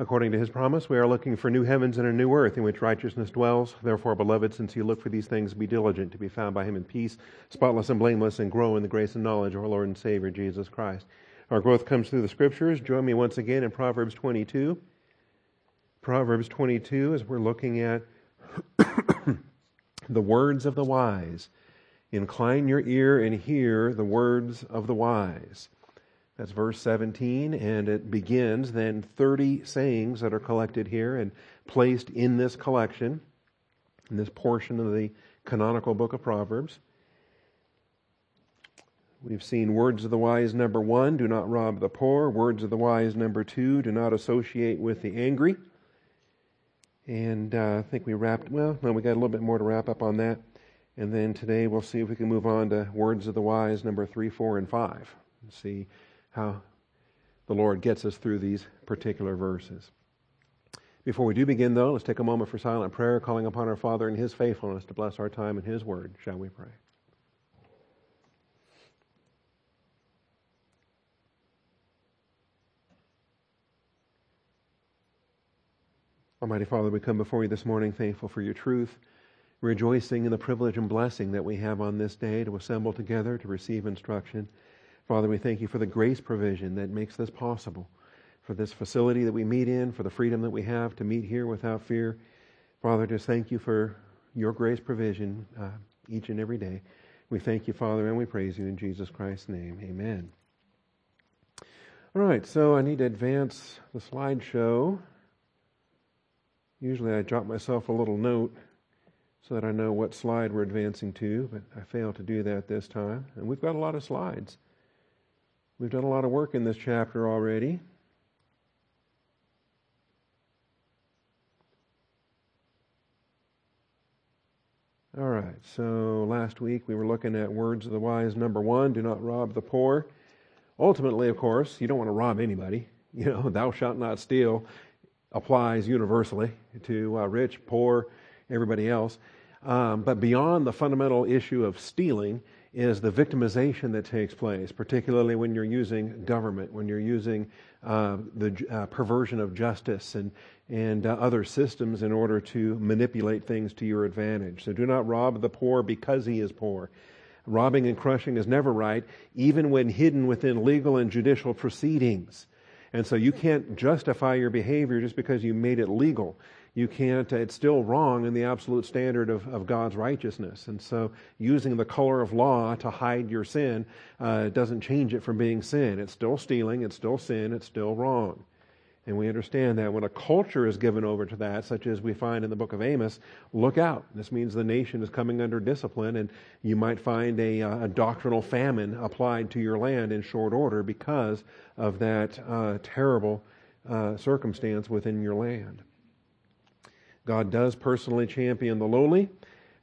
According to his promise, we are looking for new heavens and a new earth in which righteousness dwells. Therefore, beloved, since you look for these things, be diligent to be found by him in peace, spotless and blameless, and grow in the grace and knowledge of our Lord and Savior, Jesus Christ. Our growth comes through the scriptures. Join me once again in Proverbs 22. Proverbs 22, as we're looking at the words of the wise. Incline your ear and hear the words of the wise. That's verse 17, and it begins then 30 sayings that are collected here and placed in this collection, in this portion of the canonical book of Proverbs. We've seen words of the wise number one, do not rob the poor. Words of the wise number two, do not associate with the angry. And uh, I think we wrapped, well, no, we got a little bit more to wrap up on that. And then today we'll see if we can move on to words of the wise number three, four, and five. See how the Lord gets us through these particular verses. Before we do begin, though, let's take a moment for silent prayer, calling upon our Father in His faithfulness to bless our time in His Word. Shall we pray? Almighty Father, we come before you this morning thankful for your truth, rejoicing in the privilege and blessing that we have on this day to assemble together to receive instruction. Father, we thank you for the grace provision that makes this possible, for this facility that we meet in, for the freedom that we have to meet here without fear. Father, just thank you for your grace provision uh, each and every day. We thank you, Father, and we praise you in Jesus Christ's name. Amen. All right, so I need to advance the slideshow. Usually I drop myself a little note so that I know what slide we're advancing to, but I failed to do that this time. And we've got a lot of slides. We've done a lot of work in this chapter already. All right, so last week we were looking at words of the wise. Number one, do not rob the poor. Ultimately, of course, you don't want to rob anybody. You know, thou shalt not steal applies universally to uh, rich, poor, everybody else. Um, but beyond the fundamental issue of stealing, is the victimization that takes place, particularly when you're using government, when you're using uh, the uh, perversion of justice and, and uh, other systems in order to manipulate things to your advantage. So do not rob the poor because he is poor. Robbing and crushing is never right, even when hidden within legal and judicial proceedings. And so you can't justify your behavior just because you made it legal you can't, it's still wrong in the absolute standard of, of God's righteousness. And so using the color of law to hide your sin uh, doesn't change it from being sin. It's still stealing, it's still sin, it's still wrong. And we understand that when a culture is given over to that, such as we find in the book of Amos, look out. This means the nation is coming under discipline, and you might find a, uh, a doctrinal famine applied to your land in short order because of that uh, terrible uh, circumstance within your land. God does personally champion the lowly.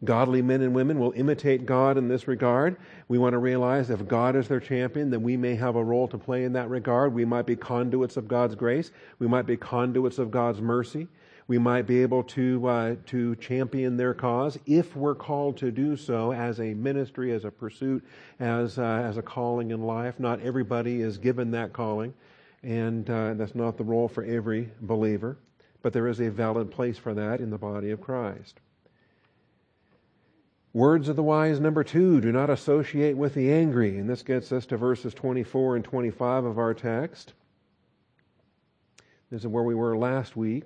Godly men and women will imitate God in this regard. We want to realize if God is their champion, then we may have a role to play in that regard. We might be conduits of God's grace. We might be conduits of God's mercy. We might be able to, uh, to champion their cause if we're called to do so as a ministry, as a pursuit, as, uh, as a calling in life. Not everybody is given that calling, and uh, that's not the role for every believer but there is a valid place for that in the body of Christ. Words of the wise, number two, do not associate with the angry. And this gets us to verses 24 and 25 of our text. This is where we were last week.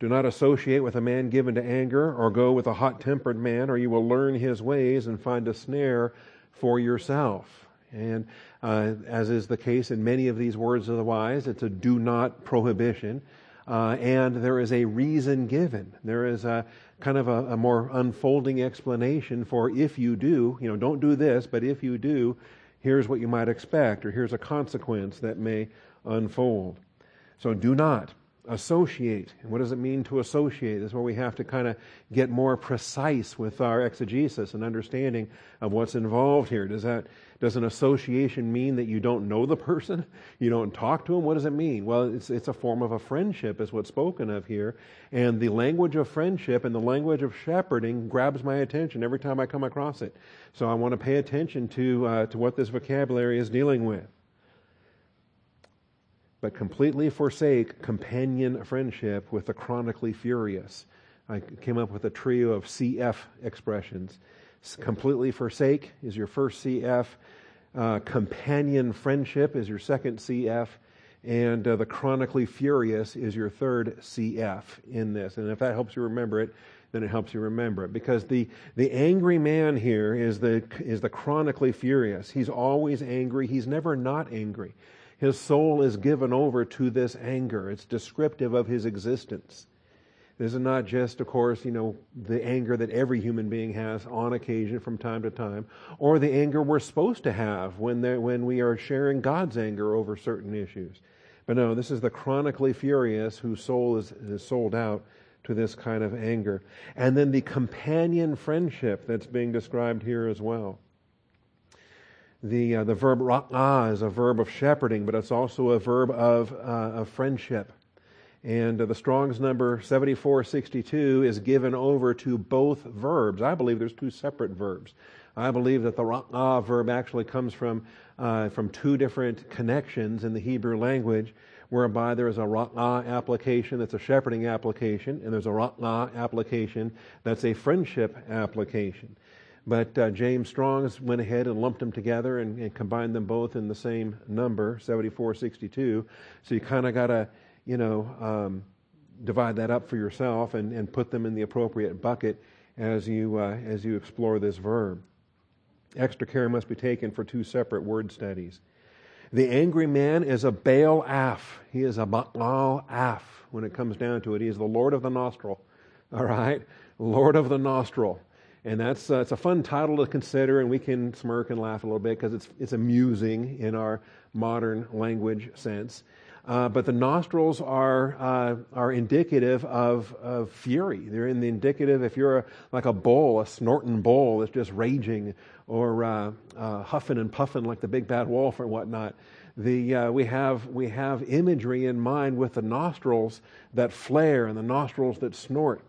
Do not associate with a man given to anger, or go with a hot tempered man, or you will learn his ways and find a snare for yourself. And uh, as is the case in many of these words of the wise, it's a do not prohibition uh, and there is a reason given. There is a kind of a, a, more unfolding explanation for if you do, you know, don't do this, but if you do, here's what you might expect, or here's a consequence that may unfold. So do not associate. And what does it mean to associate? This is where we have to kind of get more precise with our exegesis and understanding of what's involved here. Does that does an association mean that you don't know the person? You don't talk to them? What does it mean? Well, it's it's a form of a friendship is what's spoken of here. And the language of friendship and the language of shepherding grabs my attention every time I come across it. So I want to pay attention to uh, to what this vocabulary is dealing with. But completely forsake companion friendship with the chronically furious. I came up with a trio of CF expressions. Completely forsake is your first CF. Uh, companion friendship is your second CF. And uh, the chronically furious is your third CF in this. And if that helps you remember it, then it helps you remember it. Because the, the angry man here is the, is the chronically furious. He's always angry. He's never not angry. His soul is given over to this anger. It's descriptive of his existence. This is not just, of course, you know, the anger that every human being has on occasion from time to time, or the anger we're supposed to have when, when we are sharing God's anger over certain issues. But no, this is the chronically furious whose soul is, is sold out to this kind of anger. And then the companion friendship that's being described here as well. The, uh, the verb ra'ah is a verb of shepherding, but it's also a verb of, uh, of friendship. And uh, the Strong's number 7462 is given over to both verbs. I believe there's two separate verbs. I believe that the ra'ah verb actually comes from, uh, from two different connections in the Hebrew language, whereby there is a ra'ah application that's a shepherding application, and there's a ra'ah application that's a friendship application. But uh, James Strong's went ahead and lumped them together and, and combined them both in the same number, 7462. So you kind of got to, you know, um, divide that up for yourself and, and put them in the appropriate bucket as you, uh, as you explore this verb. Extra care must be taken for two separate word studies. The angry man is a Baal Af. He is a Baal Af when it comes down to it. He is the Lord of the nostril. All right? Lord of the nostril. And that's uh, it's a fun title to consider, and we can smirk and laugh a little bit because it's it's amusing in our modern language sense. Uh, but the nostrils are uh, are indicative of, of fury. They're in the indicative. If you're a, like a bull, a snorting bull that's just raging, or uh, uh, huffing and puffing like the big bad wolf or whatnot, the uh, we have we have imagery in mind with the nostrils that flare and the nostrils that snort.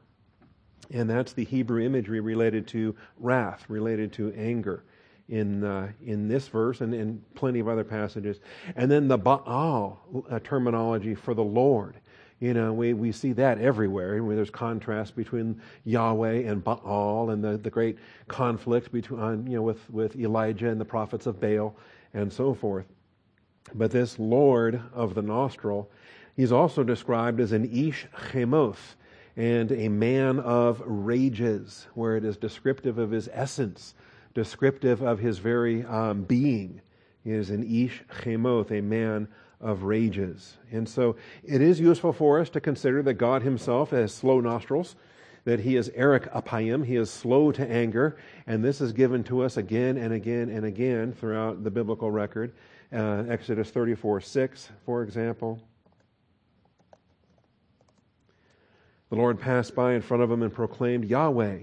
And that's the Hebrew imagery related to wrath, related to anger in, uh, in this verse and in plenty of other passages. And then the Baal uh, terminology for the Lord. You know, we, we see that everywhere. Where there's contrast between Yahweh and Baal and the, the great conflict between, you know, with, with Elijah and the prophets of Baal and so forth. But this Lord of the nostril, he's also described as an Ish Chemoth and a man of rages, where it is descriptive of his essence, descriptive of his very um, being. He is an Ish Chemoth, a man of rages. And so it is useful for us to consider that God himself has slow nostrils, that he is Erech Apayim, he is slow to anger, and this is given to us again and again and again throughout the biblical record. Uh, Exodus 34 6, for example. The Lord passed by in front of him and proclaimed, Yahweh,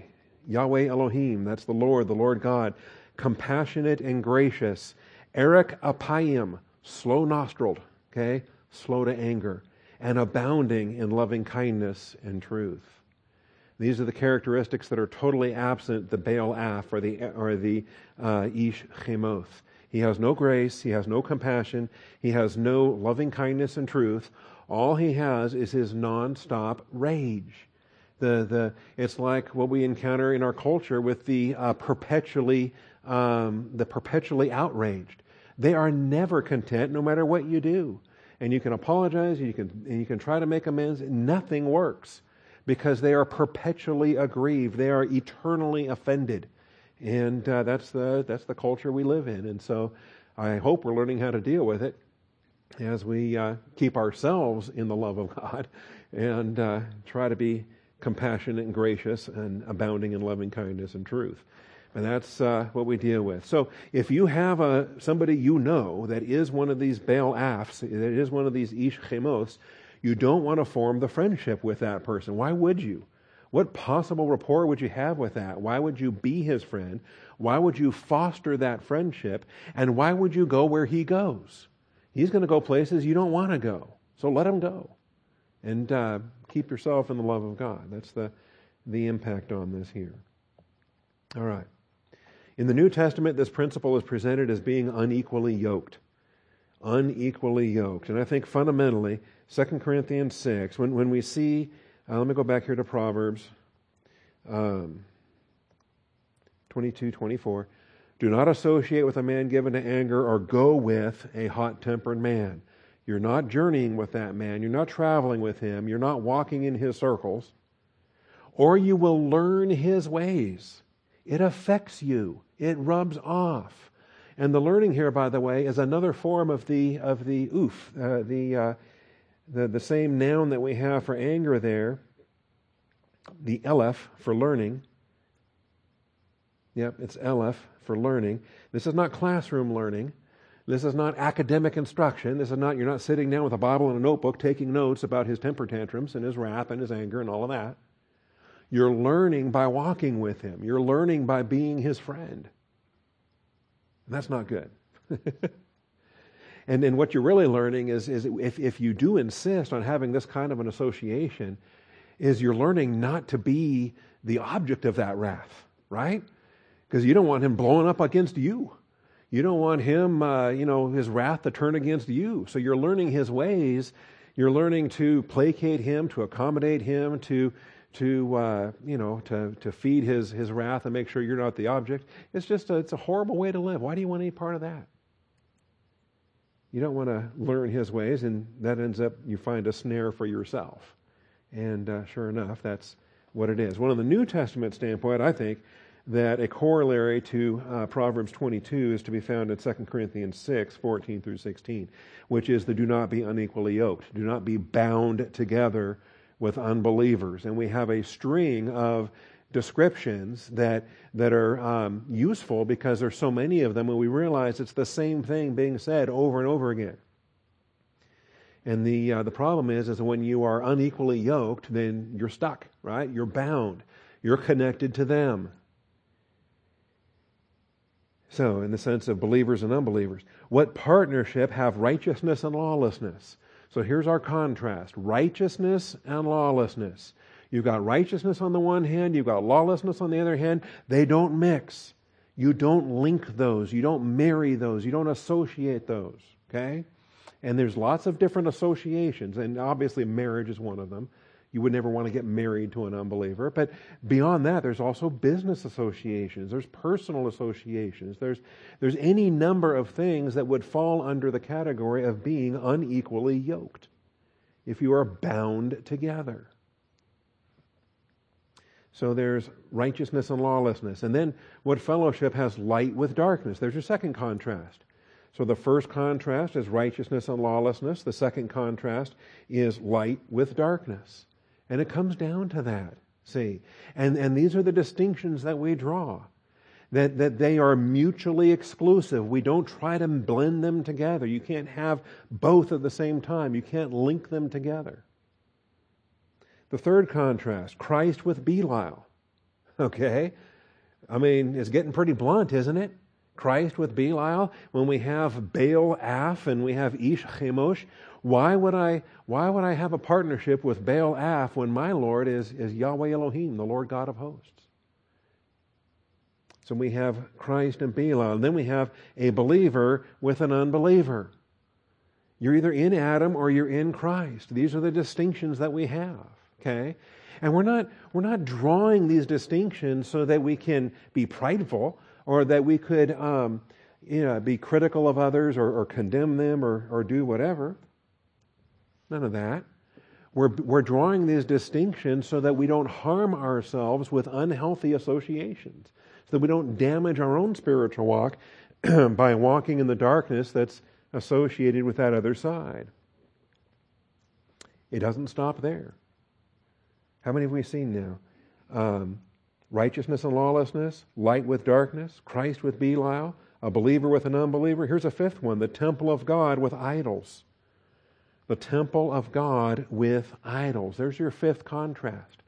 Yahweh Elohim, that's the Lord, the Lord God, compassionate and gracious, Erech Apayim, slow nostriled, okay, slow to anger, and abounding in loving kindness and truth. These are the characteristics that are totally absent the Baal Af or the, or the uh, Ish Chemoth. He has no grace, he has no compassion, he has no loving kindness and truth. All he has is his nonstop rage. The, the, it's like what we encounter in our culture with the uh, perpetually, um, the perpetually outraged. They are never content, no matter what you do. And you can apologize, you can, and you can try to make amends. Nothing works because they are perpetually aggrieved. They are eternally offended, and uh, that's the that's the culture we live in. And so, I hope we're learning how to deal with it as we uh, keep ourselves in the love of God and uh, try to be compassionate and gracious and abounding in loving kindness and truth. And that's uh, what we deal with. So if you have a, somebody you know that is one of these Baal Afs, that is one of these Ish Chemos, you don't want to form the friendship with that person. Why would you? What possible rapport would you have with that? Why would you be his friend? Why would you foster that friendship? And why would you go where he goes? He's going to go places you don't want to go. So let him go. And uh, keep yourself in the love of God. That's the, the impact on this here. All right. In the New Testament, this principle is presented as being unequally yoked. unequally yoked. And I think fundamentally, 2 Corinthians 6, when, when we see, uh, let me go back here to Proverbs um, 22, 24. Do not associate with a man given to anger or go with a hot tempered man. You're not journeying with that man. You're not traveling with him. You're not walking in his circles. Or you will learn his ways. It affects you, it rubs off. And the learning here, by the way, is another form of the, of the oof, uh, the, uh, the, the same noun that we have for anger there, the elef for learning. Yep, it's elef for learning. This is not classroom learning. This is not academic instruction. This is not, you're not sitting down with a Bible and a notebook taking notes about his temper tantrums and his wrath and his anger and all of that. You're learning by walking with him. You're learning by being his friend. And that's not good. and then what you're really learning is, is if, if you do insist on having this kind of an association, is you're learning not to be the object of that wrath, right? Because you don't want him blowing up against you. You don't want him, uh, you know, his wrath to turn against you. So you're learning his ways. You're learning to placate him, to accommodate him, to, to uh, you know, to, to feed his, his wrath and make sure you're not the object. It's just a, it's a horrible way to live. Why do you want any part of that? You don't want to learn his ways, and that ends up you find a snare for yourself. And uh, sure enough, that's what it is. One of the New Testament standpoint, I think, that a corollary to uh, Proverbs 22 is to be found in 2 Corinthians 6, 14 through 16, which is the do not be unequally yoked, do not be bound together with unbelievers. And we have a string of descriptions that, that are um, useful because there's so many of them and we realize it's the same thing being said over and over again. And the, uh, the problem is, is when you are unequally yoked, then you're stuck, right? You're bound. You're connected to them. So, in the sense of believers and unbelievers, what partnership have righteousness and lawlessness? So here's our contrast righteousness and lawlessness. You've got righteousness on the one hand, you've got lawlessness on the other hand. They don't mix. You don't link those. You don't marry those. You don't associate those. Okay? And there's lots of different associations, and obviously marriage is one of them. You would never want to get married to an unbeliever. But beyond that, there's also business associations, there's personal associations, there's, there's any number of things that would fall under the category of being unequally yoked if you are bound together. So there's righteousness and lawlessness. And then what fellowship has light with darkness? There's your second contrast. So the first contrast is righteousness and lawlessness. The second contrast is light with darkness. And it comes down to that, see. And, and these are the distinctions that we draw. That, that they are mutually exclusive. We don't try to blend them together. You can't have both at the same time. You can't link them together. The third contrast, Christ with Belial. Okay? I mean, it's getting pretty blunt, isn't it? Christ with Belial, when we have Baal Af and we have Ish Chemosh, why would I why would I have a partnership with Baal Af when my Lord is, is Yahweh Elohim, the Lord God of hosts? So we have Christ and Belial, and then we have a believer with an unbeliever. You're either in Adam or you're in Christ. These are the distinctions that we have. Okay? And we're not we're not drawing these distinctions so that we can be prideful or that we could um, you know, be critical of others or, or condemn them or, or do whatever. None of that. We're, we're drawing these distinctions so that we don't harm ourselves with unhealthy associations, so that we don't damage our own spiritual walk by walking in the darkness that's associated with that other side. It doesn't stop there. How many have we seen now? Um, righteousness and lawlessness, light with darkness, Christ with Belial, a believer with an unbeliever. Here's a fifth one the temple of God with idols. The temple of God with idols. There's your fifth contrast.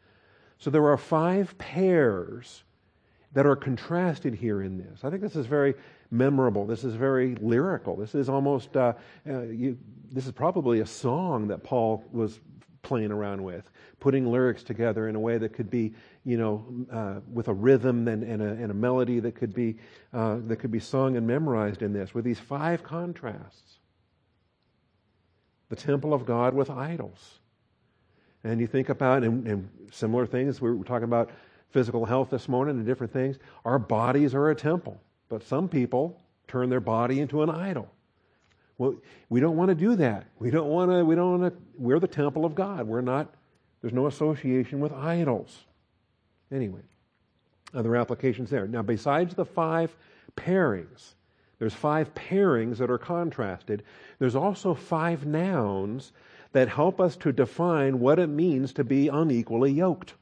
So there are five pairs that are contrasted here in this. I think this is very memorable. This is very lyrical. This is almost, uh, uh, you, this is probably a song that Paul was playing around with, putting lyrics together in a way that could be, you know, uh, with a rhythm and, and, a, and, a, melody that could be uh, that could be sung and memorized in this with these five contrasts. The temple of God with idols. And you think about, and, and similar things, we were talking about physical health this morning and different things. Our bodies are a temple, but some people turn their body into an idol. Well, we don't want to do that. We don't want to, we don't want to, we're the temple of God. We're not, there's no association with idols. Anyway, other applications there. Now, besides the five pairings, there's five pairings that are contrasted. There's also five nouns that help us to define what it means to be unequally yoked.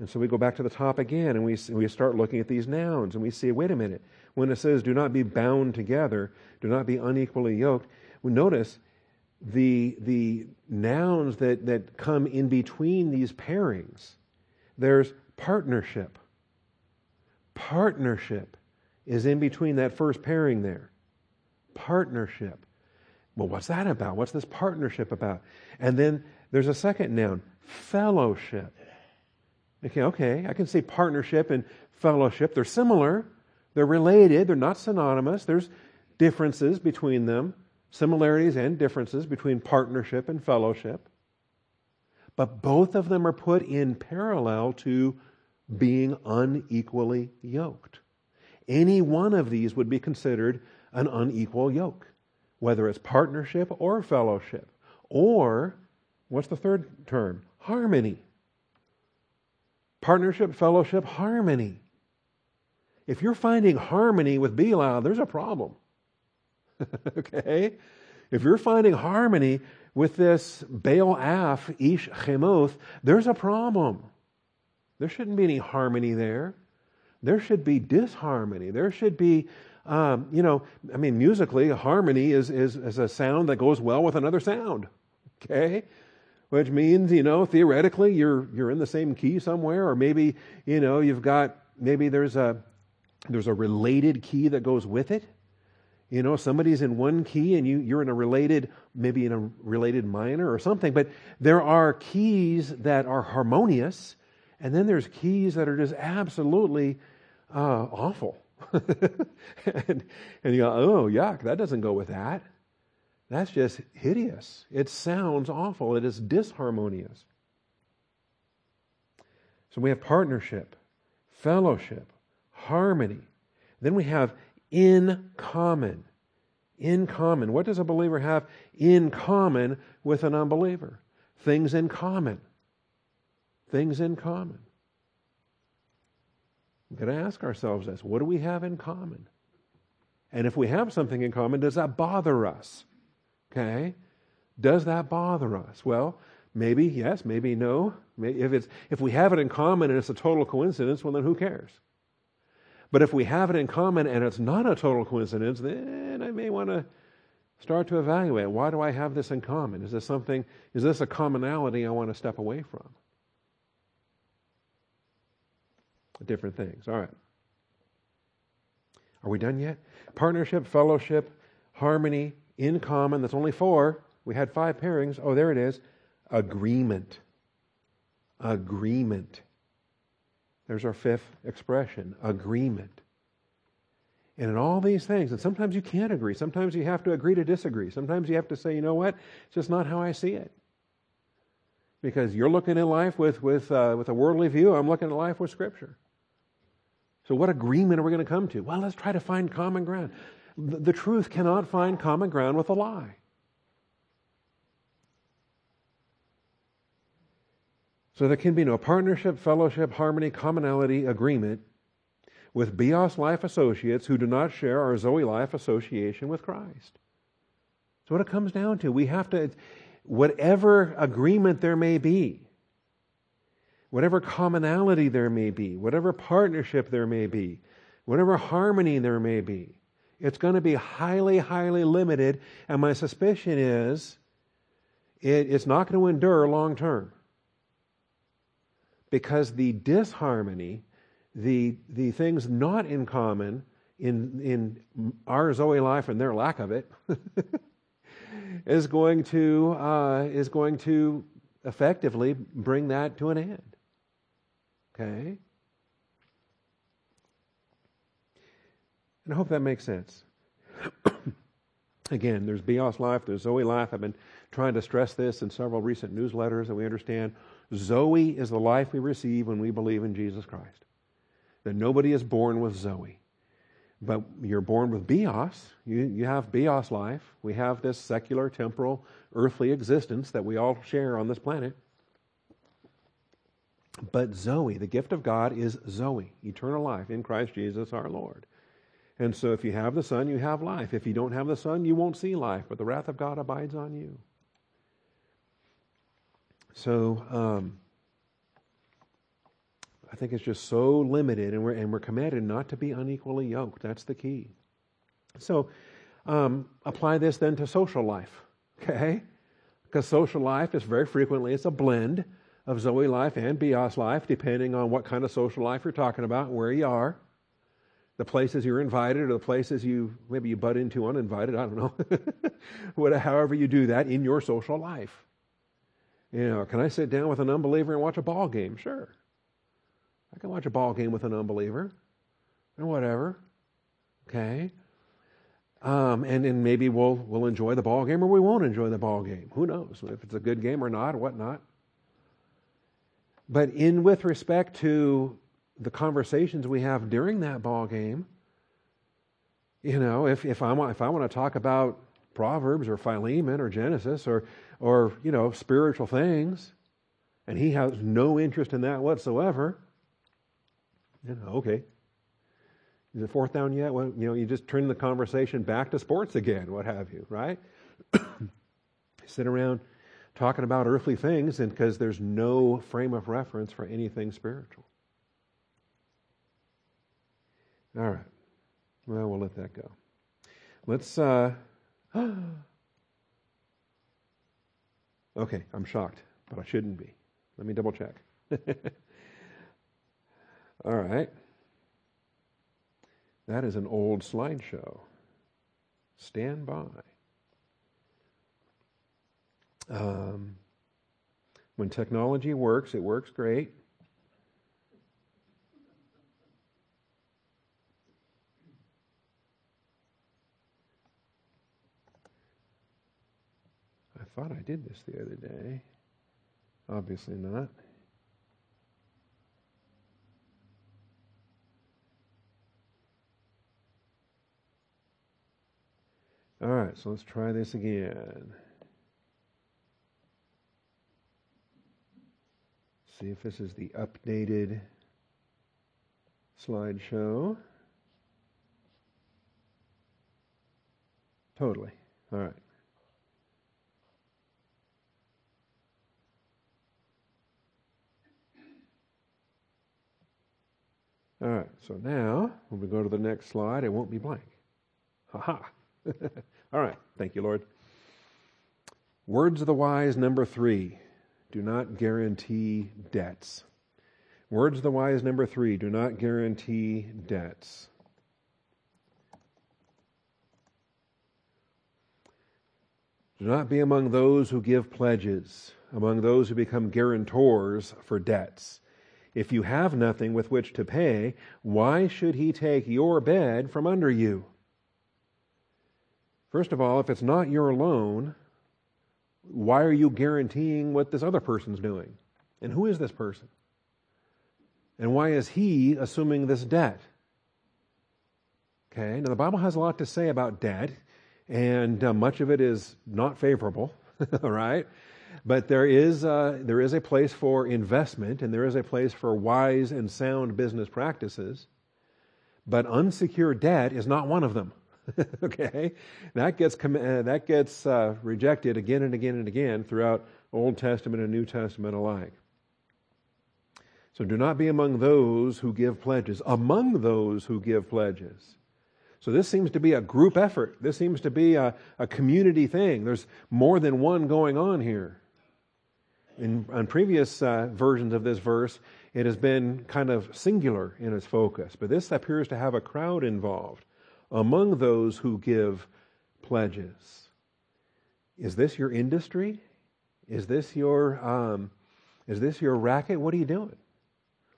And so we go back to the top again and we, we start looking at these nouns and we see, wait a minute, when it says do not be bound together, do not be unequally yoked, we notice the, the nouns that, that come in between these pairings. There's partnership. Partnership is in between that first pairing there. Partnership. Well, what's that about? What's this partnership about? And then there's a second noun, fellowship. Okay, okay, I can say partnership and fellowship. They're similar, they're related, they're not synonymous. There's differences between them, similarities and differences between partnership and fellowship. But both of them are put in parallel to being unequally yoked. Any one of these would be considered an unequal yoke, whether it's partnership or fellowship. Or, what's the third term? Harmony. Partnership, fellowship, harmony. If you're finding harmony with Belial, there's a problem. okay? If you're finding harmony with this Baal Af, Ish Chemoth, there's a problem. There shouldn't be any harmony there. There should be disharmony. There should be, um, you know, I mean, musically, harmony is, is, is a sound that goes well with another sound. Okay? Which means, you know, theoretically, you're, you're in the same key somewhere, or maybe, you know, you've got, maybe there's a, there's a related key that goes with it. You know, somebody's in one key and you, you're in a related, maybe in a related minor or something, but there are keys that are harmonious, and then there's keys that are just absolutely uh, awful. and, and you go, oh, yuck, that doesn't go with that. That's just hideous. It sounds awful. It is disharmonious. So we have partnership, fellowship, harmony. Then we have in common. In common. What does a believer have in common with an unbeliever? Things in common. Things in common. We've got to ask ourselves this what do we have in common? And if we have something in common, does that bother us? Okay? Does that bother us? Well, maybe yes, maybe no. If, it's, if we have it in common and it's a total coincidence, well, then who cares? But if we have it in common and it's not a total coincidence, then I may want to start to evaluate why do I have this in common? Is this something, is this a commonality I want to step away from? Different things. All right. Are we done yet? Partnership, fellowship, harmony, in common. That's only four. We had five pairings. Oh, there it is. Agreement. Agreement. There's our fifth expression agreement. And in all these things, and sometimes you can't agree. Sometimes you have to agree to disagree. Sometimes you have to say, you know what? It's just not how I see it. Because you're looking at life with, with, uh, with a worldly view, I'm looking at life with Scripture. So, what agreement are we going to come to? Well, let's try to find common ground. The, the truth cannot find common ground with a lie. So there can be no partnership, fellowship, harmony, commonality, agreement with Bios Life Associates who do not share our Zoe Life association with Christ. So what it comes down to, we have to, whatever agreement there may be, whatever commonality there may be, whatever partnership there may be, whatever harmony there may be, it's going to be highly, highly limited. And my suspicion is it, it's not going to endure long term because the disharmony, the, the things not in common in, in our Zoe life and their lack of it, is going to uh, is going to effectively bring that to an end. Okay. And I hope that makes sense. Again, there's Bios life, there's Zoe life. I've been trying to stress this in several recent newsletters that we understand. Zoe is the life we receive when we believe in Jesus Christ. That nobody is born with Zoe. But you're born with Bios. You, you have Bios life. We have this secular, temporal, earthly existence that we all share on this planet. But Zoe, the gift of God, is Zoe, eternal life in Christ Jesus our Lord. And so if you have the Son, you have life. If you don't have the Son, you won't see life, but the wrath of God abides on you. So um, I think it's just so limited, and we're, and we're commanded not to be unequally yoked. That's the key. So um, apply this then to social life, okay? Because social life is very frequently, it's a blend of Zoe life and Bios life, depending on what kind of social life you're talking about, where you are, the places you're invited, or the places you maybe you butt into uninvited. I don't know. Whatever, however you do that in your social life. You know, can I sit down with an unbeliever and watch a ball game? Sure. I can watch a ball game with an unbeliever, and whatever. Okay. Um, and and maybe we'll we'll enjoy the ball game or we won't enjoy the ball game. Who knows if it's a good game or not or whatnot. But in with respect to the conversations we have during that ball game, you know, if, if I want if I want to talk about Proverbs or Philemon or Genesis or or you know spiritual things, and he has no interest in that whatsoever, you know, okay. Is it fourth down yet? Well, you know, you just turn the conversation back to sports again, what have you, right? Sit around talking about earthly things and because there's no frame of reference for anything spiritual. All right. Well, we'll let that go. Let's. Uh, okay, I'm shocked, but I shouldn't be. Let me double check. All right. That is an old slideshow. Stand by. Um, when technology works, it works great. I thought I did this the other day. Obviously not. All right, so let's try this again. See if this is the updated slideshow. Totally. All right. All right, so now when we go to the next slide, it won't be blank. Ha ha. All right, thank you, Lord. Words of the wise, number three do not guarantee debts. Words of the wise, number three, do not guarantee debts. Do not be among those who give pledges, among those who become guarantors for debts. If you have nothing with which to pay, why should he take your bed from under you? First of all, if it's not your loan, why are you guaranteeing what this other person's doing? And who is this person? And why is he assuming this debt? Okay, now the Bible has a lot to say about debt, and uh, much of it is not favorable, all right? But there is, uh, there is a place for investment, and there is a place for wise and sound business practices. But unsecured debt is not one of them. okay, that gets uh, that gets uh, rejected again and again and again throughout Old Testament and New Testament alike. So do not be among those who give pledges. Among those who give pledges. So this seems to be a group effort. This seems to be a, a community thing. There's more than one going on here. In, in previous uh, versions of this verse, it has been kind of singular in its focus, but this appears to have a crowd involved among those who give pledges. Is this your industry? Is this your um, is this your racket? What are you doing?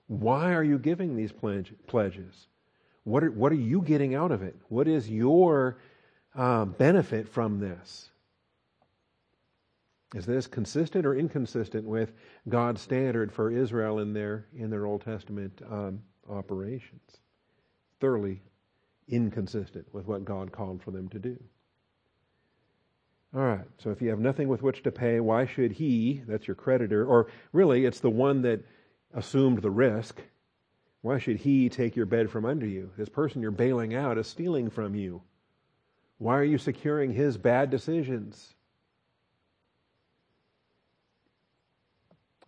Why are you giving these pledges? What are, what are you getting out of it? What is your uh, benefit from this? Is this consistent or inconsistent with God's standard for Israel in their in their Old Testament um, operations? Thoroughly inconsistent with what God called for them to do. All right, so if you have nothing with which to pay, why should he, that's your creditor, or really it's the one that assumed the risk, why should he take your bed from under you? This person you're bailing out is stealing from you. Why are you securing his bad decisions?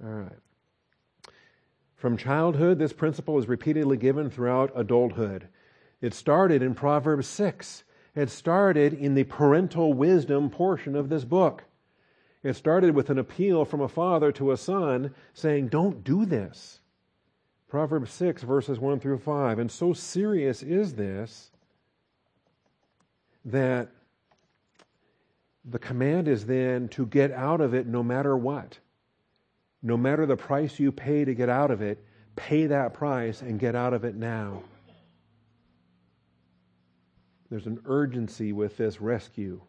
All right. From childhood, this principle is repeatedly given throughout adulthood. It started in Proverbs 6 it started in the parental wisdom portion of this book. It started with an appeal from a father to a son saying, Don't do this. Proverbs 6, verses 1 through 5. And so serious is this that the command is then to get out of it no matter what. No matter the price you pay to get out of it, pay that price and get out of it now. There's an urgency with this rescue.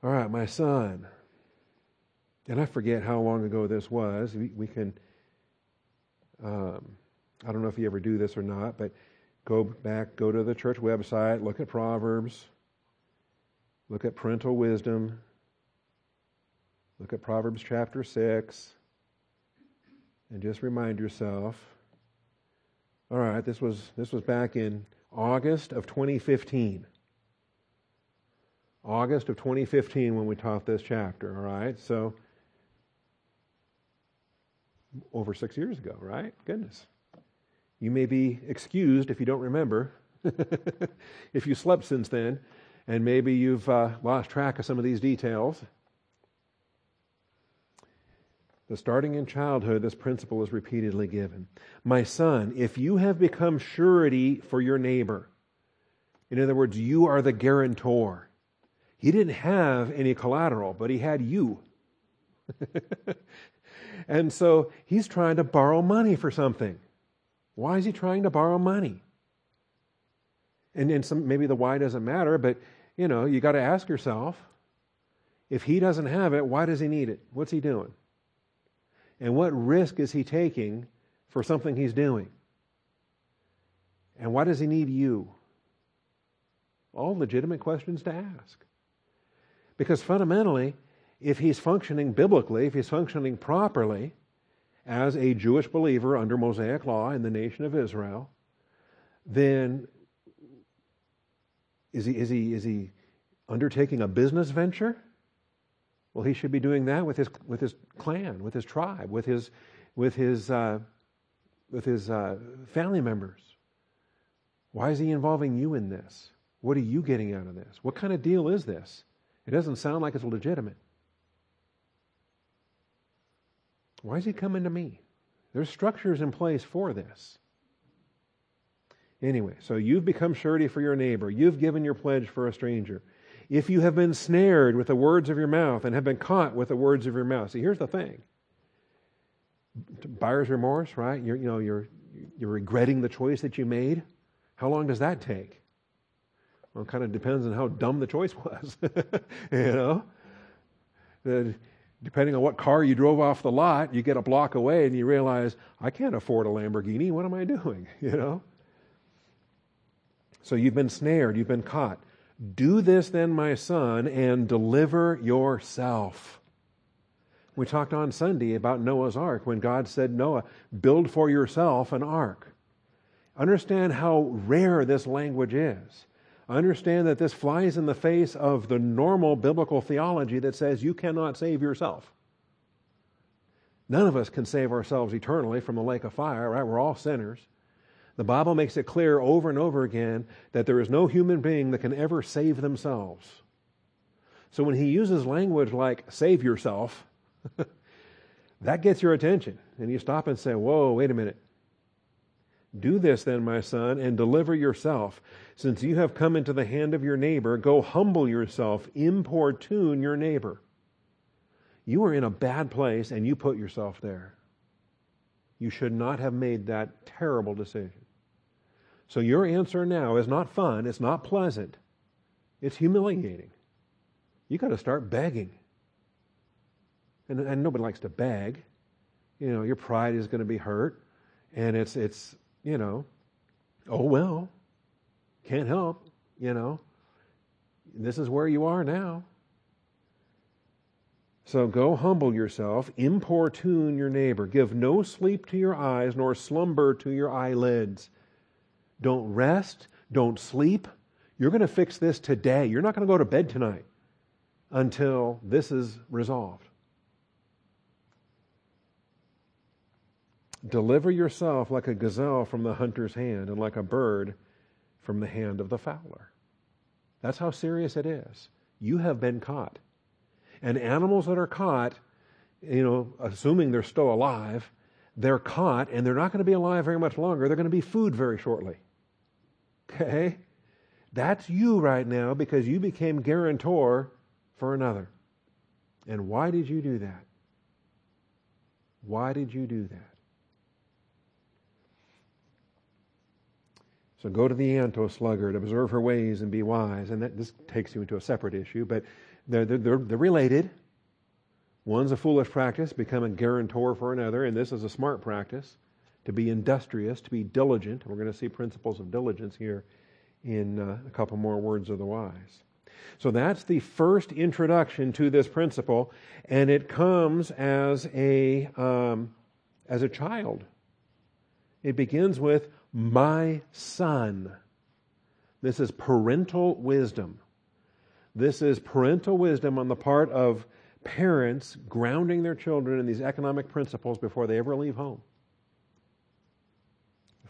All right, my son. And I forget how long ago this was. We, we can, um, I don't know if you ever do this or not, but go back, go to the church website, look at Proverbs, look at parental wisdom, look at Proverbs chapter 6, and just remind yourself all right, this was, this was back in August of 2015. August of 2015 when we taught this chapter, all right? So, over six years ago, right? Goodness. You may be excused if you don't remember, if you slept since then, and maybe you've uh, lost track of some of these details. But starting in childhood, this principle is repeatedly given. My son, if you have become surety for your neighbor, in other words, you are the guarantor. He didn't have any collateral, but he had you. and so he's trying to borrow money for something. Why is he trying to borrow money? And, and some, maybe the why doesn't matter, but you know, you got to ask yourself if he doesn't have it, why does he need it? What's he doing? And what risk is he taking for something he's doing? And why does he need you? All legitimate questions to ask. Because fundamentally, if he's functioning biblically, if he's functioning properly as a Jewish believer under Mosaic law in the nation of Israel, then is he, is he, is he undertaking a business venture? Well, he should be doing that with his, with his clan, with his tribe, with his, with his, uh, with his uh, family members. Why is he involving you in this? What are you getting out of this? What kind of deal is this? It doesn't sound like it's legitimate. Why is he coming to me? There's structures in place for this. Anyway, so you've become surety for your neighbor. You've given your pledge for a stranger if you have been snared with the words of your mouth and have been caught with the words of your mouth. See, here's the thing. Buyer's remorse, right? You're, you know, you're, you're regretting the choice that you made. How long does that take? Well, it kind of depends on how dumb the choice was. you know? depending on what car you drove off the lot, you get a block away and you realize, I can't afford a Lamborghini. What am I doing? You know? So you've been snared, you've been caught. Do this then, my son, and deliver yourself. We talked on Sunday about Noah's ark when God said, Noah, build for yourself an ark. Understand how rare this language is. Understand that this flies in the face of the normal biblical theology that says you cannot save yourself. None of us can save ourselves eternally from the lake of fire, right? We're all sinners. The Bible makes it clear over and over again that there is no human being that can ever save themselves. So when he uses language like save yourself, that gets your attention. And you stop and say, Whoa, wait a minute. Do this then, my son, and deliver yourself. Since you have come into the hand of your neighbor, go humble yourself, importune your neighbor. You are in a bad place and you put yourself there. You should not have made that terrible decision. So your answer now is not fun, it's not pleasant, it's humiliating. You got to start begging. And, and nobody likes to beg. You know, your pride is going to be hurt. And it's, it's, you know, oh well, can't help, you know. This is where you are now. So go humble yourself, importune your neighbor, give no sleep to your eyes, nor slumber to your eyelids. Don't rest, don't sleep. You're going to fix this today. You're not going to go to bed tonight until this is resolved. Deliver yourself like a gazelle from the hunter's hand and like a bird from the hand of the fowler. That's how serious it is. You have been caught. And animals that are caught, you know, assuming they're still alive, they're caught and they're not going to be alive very much longer. They're going to be food very shortly. Okay? That's you right now because you became guarantor for another. And why did you do that? Why did you do that? So go to the ant, O sluggard, observe her ways and be wise. And that, this takes you into a separate issue, but they're, they're, they're related. One's a foolish practice, become a guarantor for another, and this is a smart practice to be industrious, to be diligent. We're going to see principles of diligence here in uh, a couple more words of the wise. So that's the first introduction to this principle, and it comes as a um, as a child. It begins with my son. This is parental wisdom. This is parental wisdom on the part of parents grounding their children in these economic principles before they ever leave home.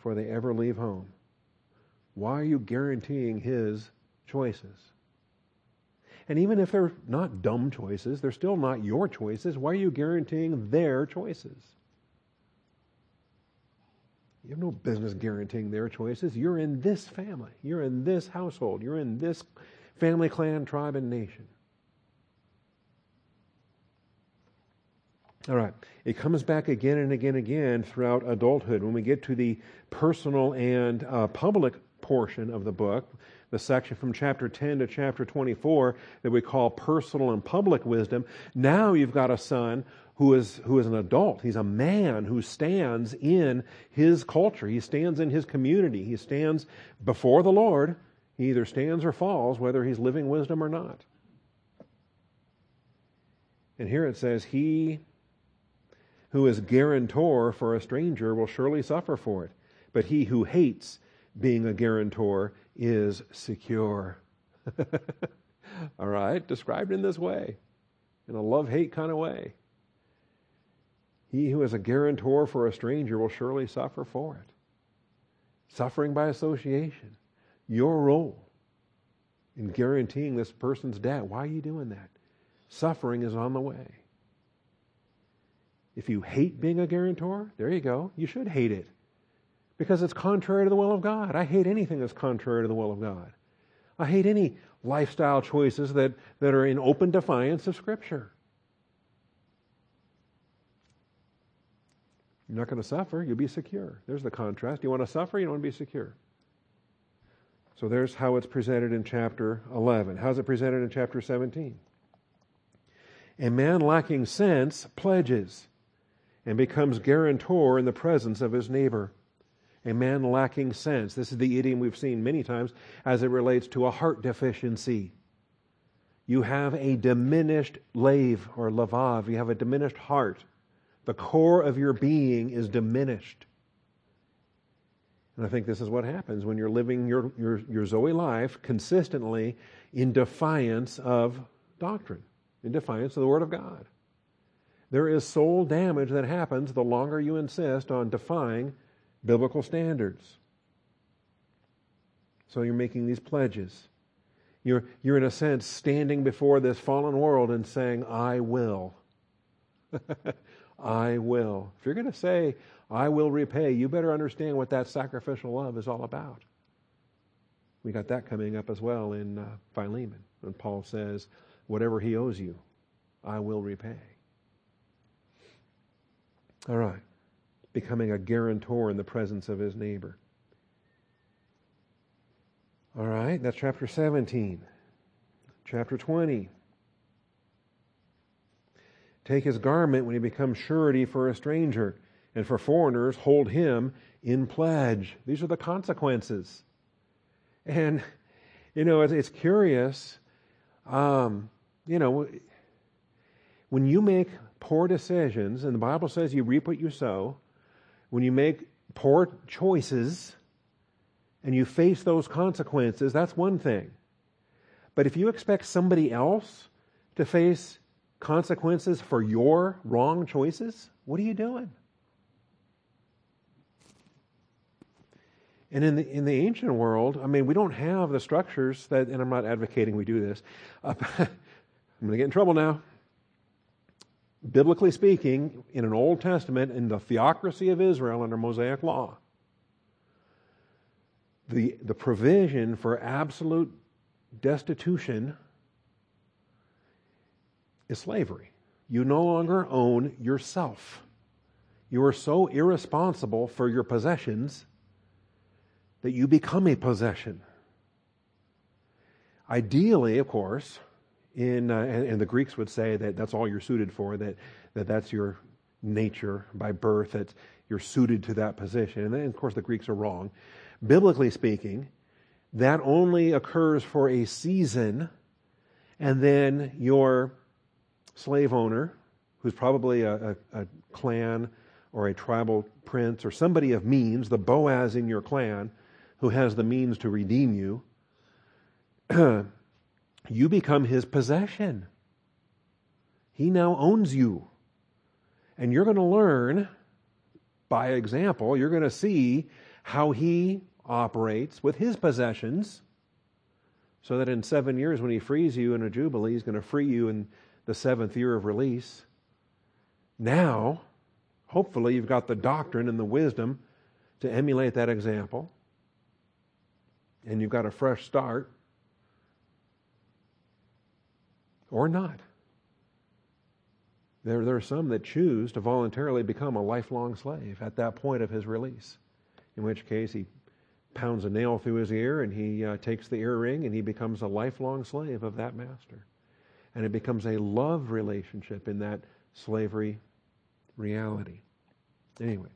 Before they ever leave home. Why are you guaranteeing his choices? And even if they're not dumb choices, they're still not your choices. Why are you guaranteeing their choices? You have no business guaranteeing their choices. You're in this family. You're in this household. You're in this family, clan, tribe, and nation. All right. It comes back again and again and again throughout adulthood. When we get to the personal and uh, public portion of the book, the section from chapter 10 to chapter 24 that we call personal and public wisdom, now you've got a son who is, who is an adult. He's a man who stands in his culture. He stands in his community. He stands before the Lord. He either stands or falls, whether he's living wisdom or not. And here it says, He who is guarantor for a stranger will surely suffer for it. But he who hates being a guarantor is secure. All right, described in this way, in a love hate kind of way. He who is a guarantor for a stranger will surely suffer for it. Suffering by association. Your role in guaranteeing this person's debt. Why are you doing that? Suffering is on the way. If you hate being a guarantor, there you go. You should hate it because it's contrary to the will of God. I hate anything that's contrary to the will of God. I hate any lifestyle choices that, that are in open defiance of Scripture. You're not going to suffer, you'll be secure. There's the contrast. You want to suffer, you don't want to be secure. So there's how it's presented in chapter 11. How's it presented in chapter 17? A man lacking sense pledges and becomes guarantor in the presence of his neighbor. A man lacking sense. This is the idiom we've seen many times as it relates to a heart deficiency. You have a diminished lave or lavav. You have a diminished heart. The core of your being is diminished. And I think this is what happens when you're living your, your, your Zoe life consistently in defiance of doctrine, in defiance of the Word of God. There is soul damage that happens the longer you insist on defying biblical standards. So you're making these pledges. You're, you're in a sense standing before this fallen world and saying, I will. I will. If you're going to say, I will repay, you better understand what that sacrificial love is all about. We got that coming up as well in uh, Philemon when Paul says, Whatever he owes you, I will repay. All right. Becoming a guarantor in the presence of his neighbor. All right, that's chapter 17. Chapter 20. Take his garment when he becomes surety for a stranger, and for foreigners, hold him in pledge. These are the consequences. And, you know, it's, it's curious. Um, you know, when you make poor decisions, and the Bible says you reap what you sow, when you make poor choices and you face those consequences, that's one thing. But if you expect somebody else to face consequences for your wrong choices, what are you doing? And in the in the ancient world, I mean, we don't have the structures that, and I'm not advocating we do this. Uh, I'm going to get in trouble now. Biblically speaking, in an Old Testament, in the theocracy of Israel under Mosaic law, the the provision for absolute destitution is slavery. You no longer own yourself. You are so irresponsible for your possessions that you become a possession. Ideally, of course, in, uh, and, and, the Greeks would say that that's all you're suited for, that, that that's your nature by birth, that you're suited to that position. And then, of course, the Greeks are wrong. Biblically speaking, that only occurs for a season, and then your slave owner, who's probably a, a, a clan or a tribal prince or somebody of means, the Boaz in your clan, who has the means to redeem you, you become his possession. He now owns you. And you're going to learn by example, you're going to see how he operates with his possessions, so that in seven years, when he frees you in a jubilee, he's going to free you in the seventh year of release. Now, hopefully, you've got the doctrine and the wisdom to emulate that example and you've got a fresh start, or not. There, there are some that choose to voluntarily become a lifelong slave at that point of his release, in which case he pounds a nail through his ear and he uh, takes the earring and he becomes a lifelong slave of that master. And it becomes a love relationship in that slavery reality. Anyway.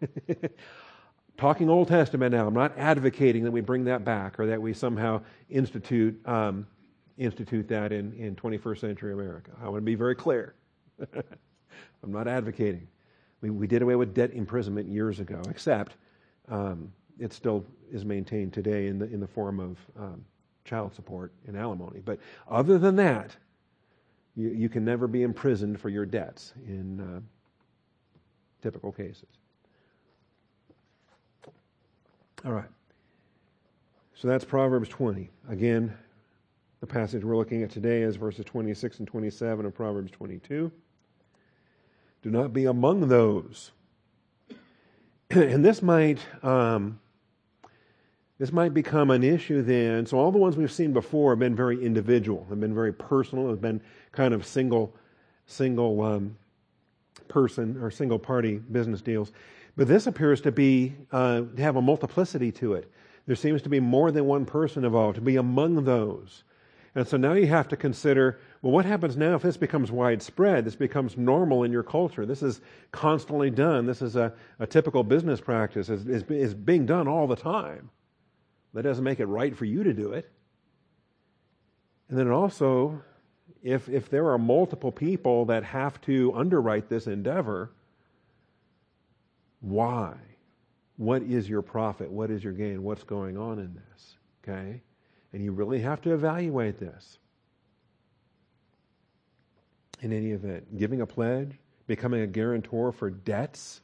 talking Old Testament now. I'm not advocating that we bring that back or that we somehow institute um, institute that in, in 21st century America. I want to be very clear. I'm not advocating. We, we did away with debt imprisonment years ago, except um, it still is maintained today in the, in the form of um, child support and alimony. But other than that, you, you can never be imprisoned for your debts in uh, typical cases. All right. So that's Proverbs 20. Again, the passage we're looking at today is verses 26 and 27 of Proverbs 22. Do not be among those. and this might um, this might become an issue then. So all the ones we've seen before have been very individual, have been very personal, have been kind of single single um, person or single party business deals. But this appears to be uh, to have a multiplicity to it. There seems to be more than one person involved, to be among those. And so now you have to consider well, what happens now if this becomes widespread? This becomes normal in your culture. This is constantly done. This is a, a typical business practice. It's being done all the time. That doesn't make it right for you to do it. And then also, if, if there are multiple people that have to underwrite this endeavor, why? What is your profit? What is your gain? What's going on in this? Okay? And you really have to evaluate this. In any event, giving a pledge, becoming a guarantor for debts,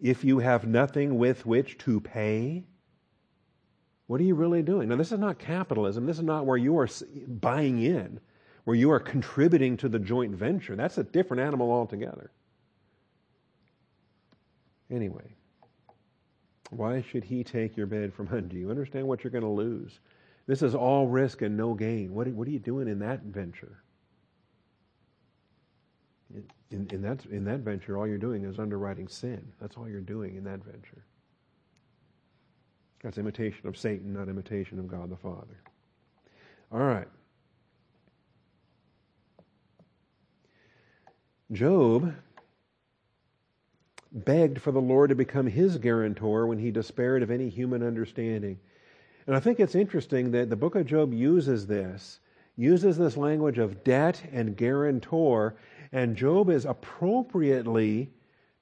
if you have nothing with which to pay, what are you really doing? Now, this is not capitalism. This is not where you are buying in, where you are contributing to the joint venture. That's a different animal altogether. Anyway, why should he take your bed from under you? Understand what you're going to lose. This is all risk and no gain. What, what are you doing in that venture? In, in, that, in that venture, all you're doing is underwriting sin. That's all you're doing in that venture. That's imitation of Satan, not imitation of God the Father. All right. Job begged for the Lord to become his guarantor when he despaired of any human understanding. And I think it's interesting that the book of Job uses this, uses this language of debt and guarantor, and Job is appropriately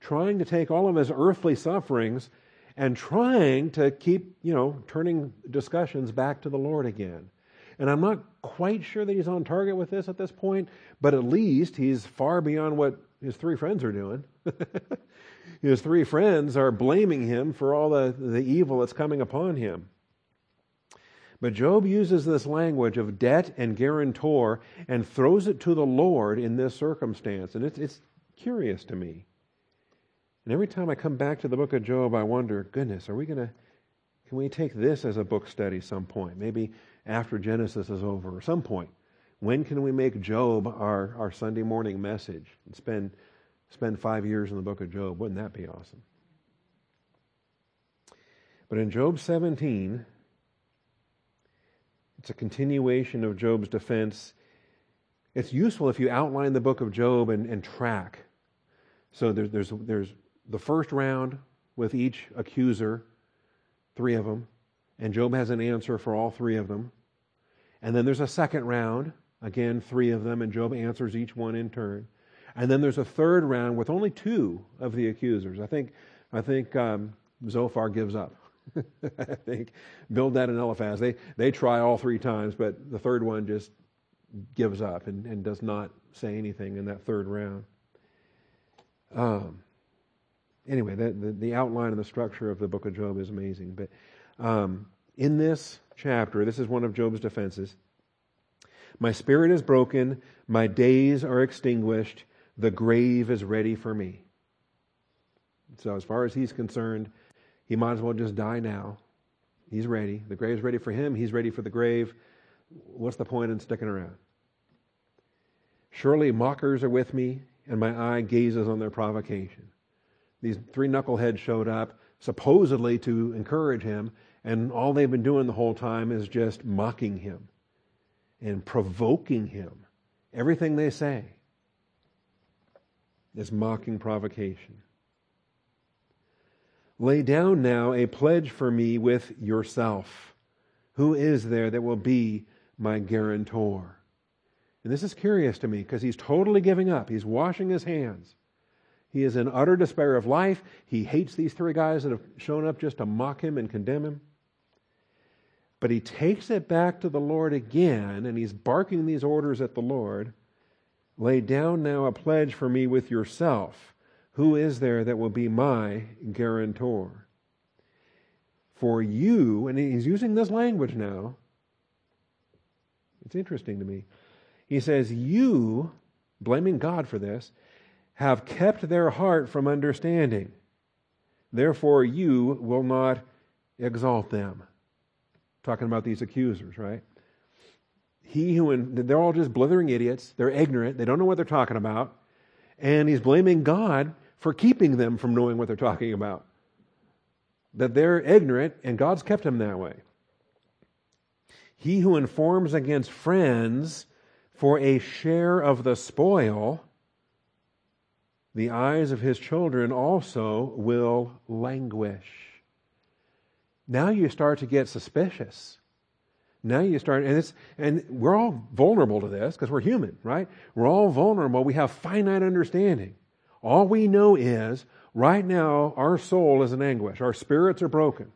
trying to take all of his earthly sufferings and trying to keep, you know, turning discussions back to the Lord again. And I'm not quite sure that he's on target with this at this point, but at least he's far beyond what his three friends are doing. his three friends are blaming him for all the, the evil that's coming upon him. But Job uses this language of debt and guarantor and throws it to the Lord in this circumstance. And it's, it's curious to me. And every time I come back to the book of Job, I wonder, goodness, are we going to, can we take this as a book study some point? Maybe after Genesis is over or some point. When can we make Job our, our Sunday morning message and spend, spend five years in the book of Job? Wouldn't that be awesome? But in Job 17, it's a continuation of Job's defense. It's useful if you outline the book of Job and, and track. So there's, there's, there's the first round with each accuser, three of them, and Job has an answer for all three of them. And then there's a second round, again, three of them, and Job answers each one in turn. And then there's a third round with only two of the accusers. I think, I think um, Zophar gives up. I think Bildad and Eliphaz, they, they try all three times, but the third one just gives up and, and does not say anything in that third round. Um, anyway, the, the, the, outline and the structure of the book of Job is amazing. But um, in this chapter, this is one of Job's defenses. My spirit is broken, my days are extinguished, the grave is ready for me. So, as far as he's concerned, he might as well just die now. He's ready. The grave's ready for him, he's ready for the grave. What's the point in sticking around? Surely mockers are with me, and my eye gazes on their provocation. These three knuckleheads showed up, supposedly to encourage him, and all they've been doing the whole time is just mocking him and provoking him. Everything they say is mocking provocation. Lay down now a pledge for me with yourself. Who is there that will be my guarantor? And this is curious to me because he's totally giving up. He's washing his hands. He is in utter despair of life. He hates these three guys that have shown up just to mock him and condemn him. But he takes it back to the Lord again, and he's barking these orders at the Lord. Lay down now a pledge for me with yourself. Who is there that will be my guarantor? For you, and he's using this language now. It's interesting to me. He says, You, blaming God for this, have kept their heart from understanding. Therefore, you will not exalt them. Talking about these accusers, right? He who, in, they're all just blithering idiots. They're ignorant. They don't know what they're talking about. And he's blaming God for keeping them from knowing what they're talking about. That they're ignorant, and God's kept them that way. He who informs against friends for a share of the spoil the eyes of his children also will languish. Now you start to get suspicious. Now you start, and it's, and we're all vulnerable to this because we're human, right? We're all vulnerable. We have finite understanding. All we know is right now our soul is in anguish. Our spirits are broken.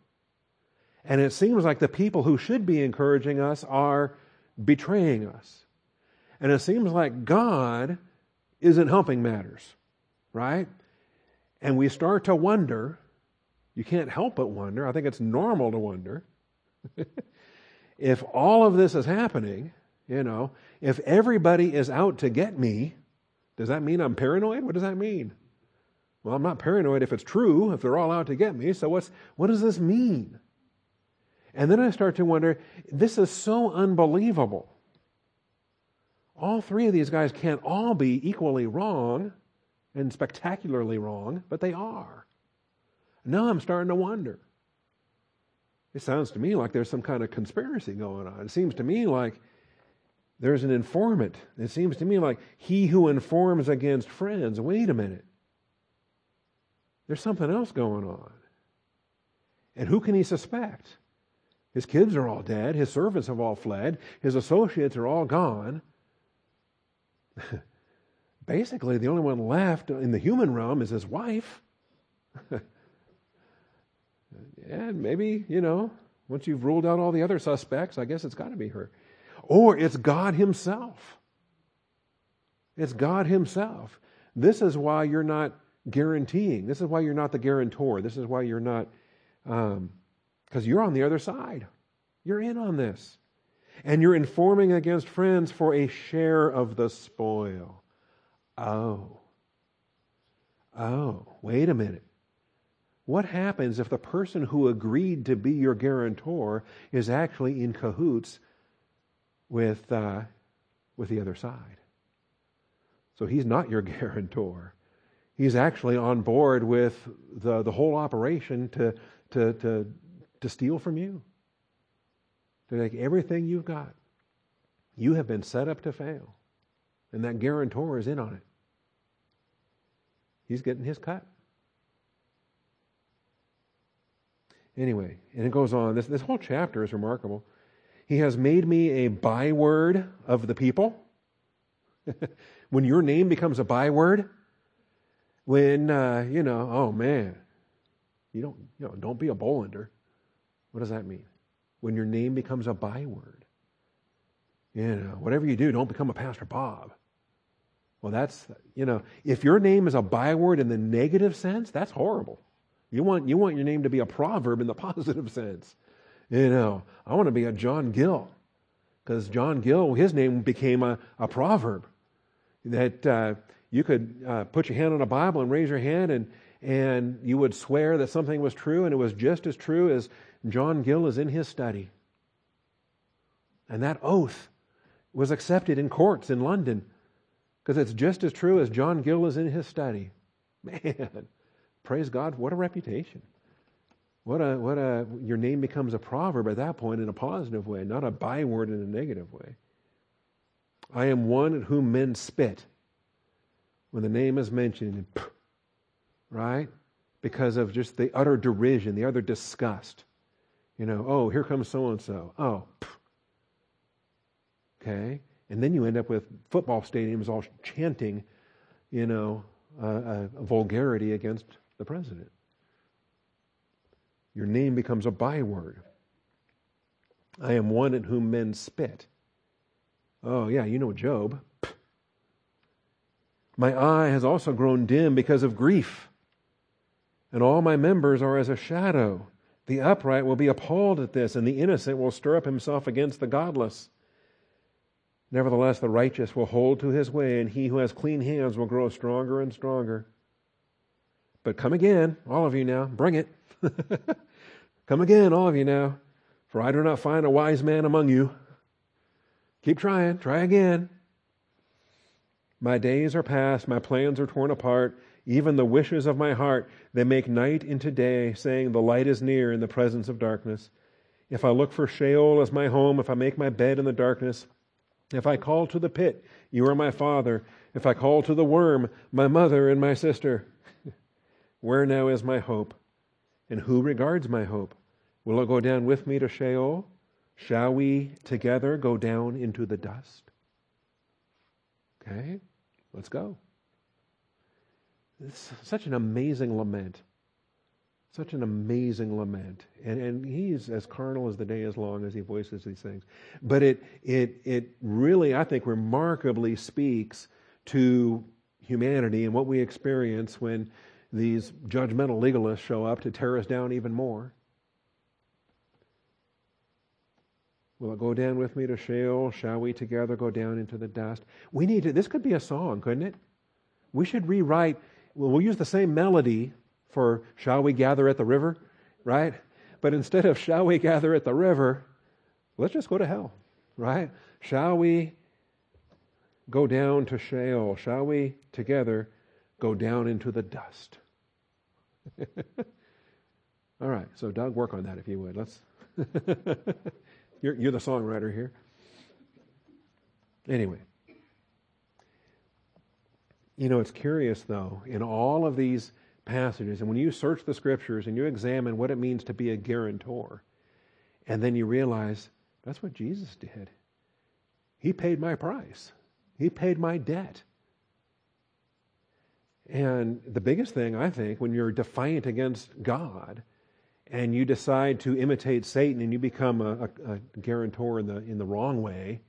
And it seems like the people who should be encouraging us are betraying us. And it seems like God isn't helping matters right? And we start to wonder. You can't help but wonder. I think it's normal to wonder. if all of this is happening, you know, if everybody is out to get me, does that mean I'm paranoid? What does that mean? Well, I'm not paranoid if it's true, if they're all out to get me. So what's what does this mean? And then I start to wonder, this is so unbelievable. All three of these guys can't all be equally wrong and spectacularly wrong, but they are. Now I'm starting to wonder. It sounds to me like there's some kind of conspiracy going on. It seems to me like there's an informant. It seems to me like he who informs against friends. Wait a minute. There's something else going on. And who can he suspect? His kids are all dead. His servants have all fled. His associates are all gone. Basically, the only one left in the human realm is his wife. and maybe, you know, once you've ruled out all the other suspects, I guess it's got to be her. Or it's God Himself. It's God Himself. This is why you're not guaranteeing. This is why you're not the guarantor. This is why you're not, because um, you're on the other side. You're in on this. And you're informing against friends for a share of the spoil. Oh. Oh, wait a minute. What happens if the person who agreed to be your guarantor is actually in cahoots with, uh, with the other side? So he's not your guarantor. He's actually on board with the, the whole operation to, to, to, to steal from you, to take everything you've got. You have been set up to fail, and that guarantor is in on it. He's getting his cut. Anyway, and it goes on. This, this whole chapter is remarkable. He has made me a byword of the people. when your name becomes a byword, when, uh, you know, oh man, you don't, you know, don't be a Bolander. What does that mean? When your name becomes a byword. You know, whatever you do, don't become a Pastor Bob. Well, that's, you know, if your name is a byword in the negative sense, that's horrible. You want, you want your name to be a proverb in the positive sense. You know, I want to be a John Gill because John Gill, his name became a, a proverb that uh, you could uh, put your hand on a Bible and raise your hand and, and you would swear that something was true and it was just as true as John Gill is in his study. And that oath was accepted in courts in London because it's just as true as John Gill is in his study. Man, praise God, what a reputation. What a, what a, your name becomes a proverb at that point in a positive way, not a byword in a negative way. I am one at whom men spit when the name is mentioned, right? Because of just the utter derision, the utter disgust. You know, oh, here comes so and so. Oh, okay. And then you end up with football stadiums all chanting, you know, uh, a vulgarity against the president. Your name becomes a byword. I am one at whom men spit. Oh, yeah, you know Job. My eye has also grown dim because of grief, and all my members are as a shadow. The upright will be appalled at this, and the innocent will stir up himself against the godless. Nevertheless, the righteous will hold to his way, and he who has clean hands will grow stronger and stronger. But come again, all of you now, bring it. come again, all of you now, for I do not find a wise man among you. Keep trying, try again. My days are past, my plans are torn apart, even the wishes of my heart, they make night into day, saying, The light is near in the presence of darkness. If I look for Sheol as my home, if I make my bed in the darkness, if I call to the pit, you are my father. If I call to the worm, my mother and my sister. Where now is my hope? And who regards my hope? Will it go down with me to Sheol? Shall we together go down into the dust? Okay, let's go. It's such an amazing lament. Such an amazing lament. And, and he's as carnal as the day is long as he voices these things. But it, it, it really, I think, remarkably speaks to humanity and what we experience when these judgmental legalists show up to tear us down even more. Will it go down with me to Sheol? Shall we together go down into the dust? We need to, this could be a song, couldn't it? We should rewrite, well, we'll use the same melody for shall we gather at the river, right? But instead of shall we gather at the river, let's just go to hell, right? Shall we go down to Sheol? Shall we together go down into the dust? All right, so Doug, work on that if you would. Let's you're, you're the songwriter here. Anyway. You know, it's curious though, in all of these passages, and when you search the scriptures and you examine what it means to be a guarantor, and then you realize that's what Jesus did. He paid my price, He paid my debt. And the biggest thing, I think, when you're defiant against God and you decide to imitate Satan and you become a, a, a guarantor in the, in the wrong way,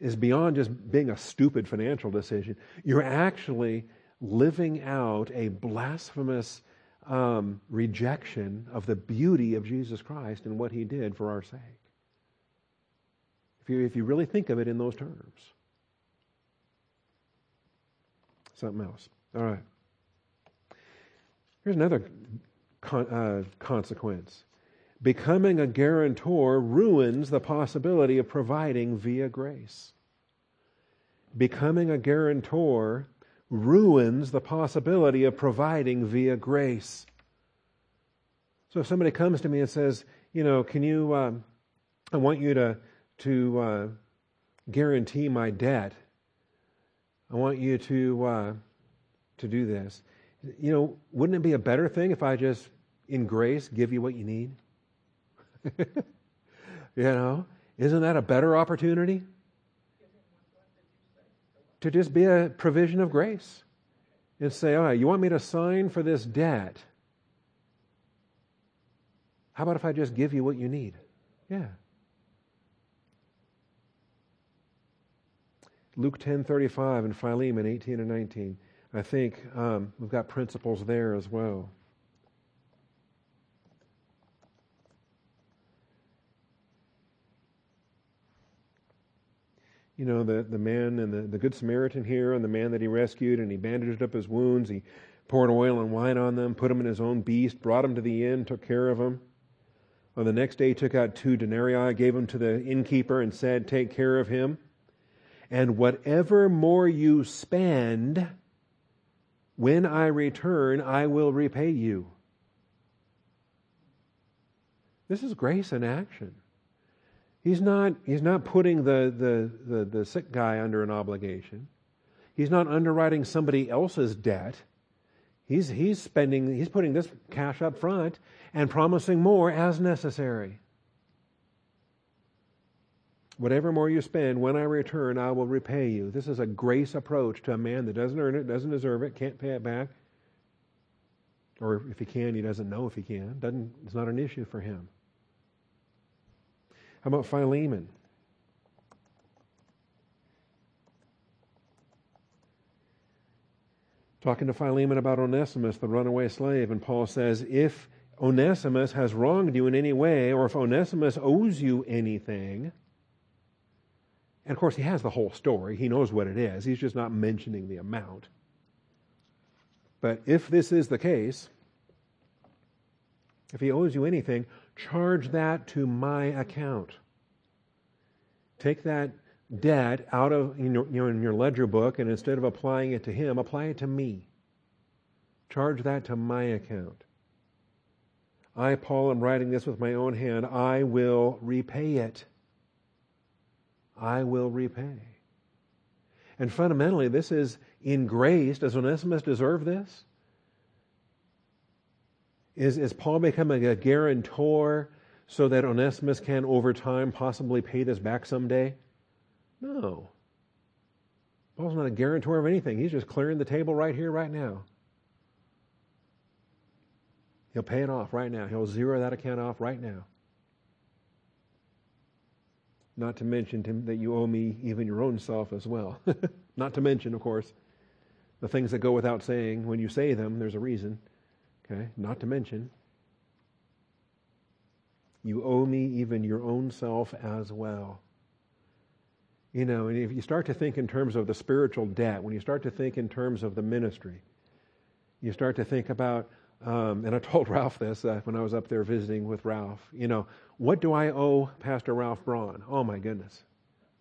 is beyond just being a stupid financial decision. You're actually living out a blasphemous um, rejection of the beauty of Jesus Christ and what he did for our sake. If you, if you really think of it in those terms. Something else. All right. Here's another con- uh, consequence. Becoming a guarantor ruins the possibility of providing via grace. Becoming a guarantor ruins the possibility of providing via grace. So if somebody comes to me and says, you know, can you, um, I want you to, to uh, guarantee my debt. I want you to, uh, to do this. You know, wouldn't it be a better thing if I just, in grace, give you what you need? you know, isn't that a better opportunity? To just be a provision of grace and say, all right, you want me to sign for this debt? How about if I just give you what you need? Yeah. Luke 10:35 and Philemon 18 and 19. I think um, we've got principles there as well. You know, the, the man and the, the Good Samaritan here, and the man that he rescued, and he bandaged up his wounds. He poured oil and wine on them, put them in his own beast, brought him to the inn, took care of him. On the next day, he took out two denarii, gave them to the innkeeper, and said, Take care of him. And whatever more you spend, when I return, I will repay you. This is grace in action. He's not, he's not putting the, the, the, the, sick guy under an obligation. He's not underwriting somebody else's debt. He's, he's spending, he's putting this cash up front and promising more as necessary. Whatever more you spend, when I return, I will repay you. This is a grace approach to a man that doesn't earn it, doesn't deserve it, can't pay it back. Or if he can, he doesn't know if he can. Doesn't, it's not an issue for him. How about Philemon? Talking to Philemon about Onesimus, the runaway slave, and Paul says, If Onesimus has wronged you in any way, or if Onesimus owes you anything, and of course, he has the whole story. He knows what it is. He's just not mentioning the amount. But if this is the case, if he owes you anything, charge that to my account. Take that debt out of you know, in your ledger book, and instead of applying it to him, apply it to me. Charge that to my account. I, Paul, am writing this with my own hand. I will repay it. I will repay. And fundamentally, this is in grace. Does Onesimus deserve this? Is, is Paul becoming a guarantor so that Onesimus can, over time, possibly pay this back someday? No. Paul's not a guarantor of anything. He's just clearing the table right here, right now. He'll pay it off right now. He'll zero that account off right now. Not to mention Tim, that you owe me even your own self as well. Not to mention, of course, the things that go without saying. When you say them, there's a reason. Okay? Not to mention, you owe me even your own self as well. You know, and if you start to think in terms of the spiritual debt, when you start to think in terms of the ministry, you start to think about um, and I told Ralph this uh, when I was up there visiting with Ralph. You know, what do I owe Pastor Ralph Braun? Oh my goodness.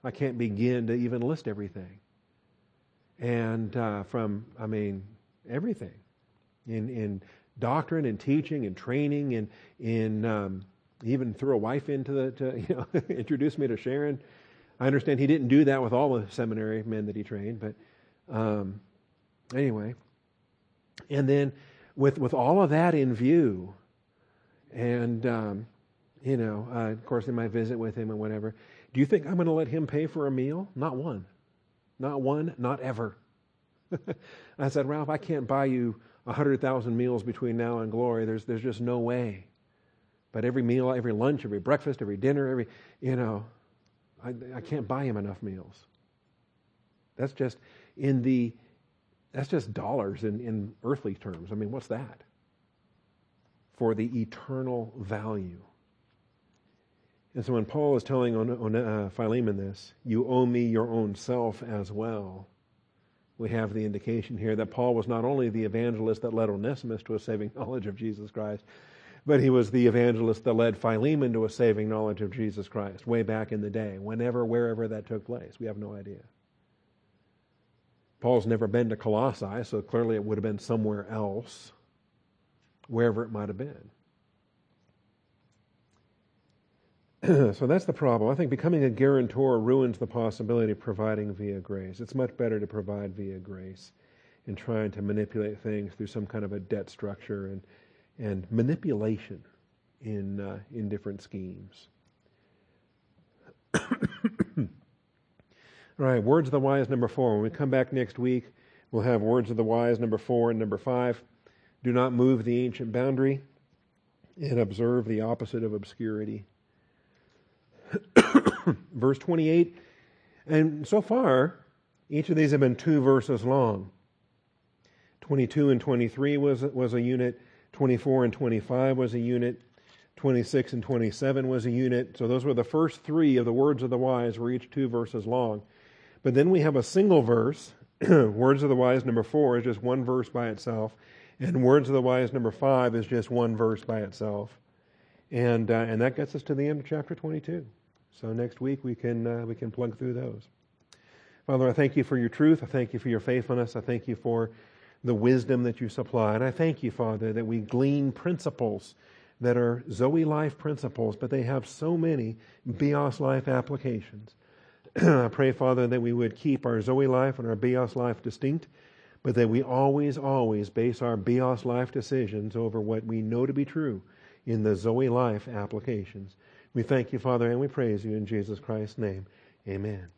I can't begin to even list everything. And uh, from, I mean, everything in, in doctrine and teaching and training and in, um, even threw a wife into the, to, you know, introduce me to Sharon. I understand he didn't do that with all the seminary men that he trained, but um, anyway. And then with, with all of that in view, and, um, you know, uh, of course, in my visit with him and whatever, do you think I'm going to let him pay for a meal? Not one. Not one, not ever. I said, Ralph, I can't buy you a 100,000 meals between now and glory. There's, there's just no way. But every meal, every lunch, every breakfast, every dinner, every, you know, I, I can't buy him enough meals. That's just in the, that's just dollars in, in earthly terms. I mean, what's that? For the eternal value. And so when Paul is telling on, on uh, Philemon this, you owe me your own self as well we have the indication here that Paul was not only the evangelist that led Onesimus to a saving knowledge of Jesus Christ, but he was the evangelist that led Philemon to a saving knowledge of Jesus Christ way back in the day, whenever, wherever that took place. We have no idea. Paul's never been to Colossae, so clearly it would have been somewhere else, wherever it might have been. so that's the problem. I think becoming a guarantor ruins the possibility of providing via grace. It's much better to provide via grace and trying to manipulate things through some kind of a debt structure and, and manipulation in, uh, in different schemes. All right, words of the wise, number four. When we come back next week, we'll have words of the wise, number four and number five. Do not move the ancient boundary and observe the opposite of obscurity. verse 28. And so far, each of these have been two verses long. 22 and 23 was, was a unit, 24 and 25 was a unit, 26 and 27 was a unit. So those were the first three of the words of the wise, were each two verses long. But then we have a single verse. words of the wise, number four, is just one verse by itself. And words of the wise, number five, is just one verse by itself. And, uh, and that gets us to the end of chapter 22. So next week we can, uh, we can plug through those. Father, I thank you for your truth. I thank you for your faithfulness. I thank you for the wisdom that you supply. And I thank you, Father, that we glean principles that are Zoe life principles, but they have so many Bios life applications. I pray, Father, that we would keep our Zoe life and our Bios life distinct, but that we always, always base our Bios life decisions over what we know to be true in the Zoe life applications. We thank you, Father, and we praise you in Jesus Christ's name. Amen.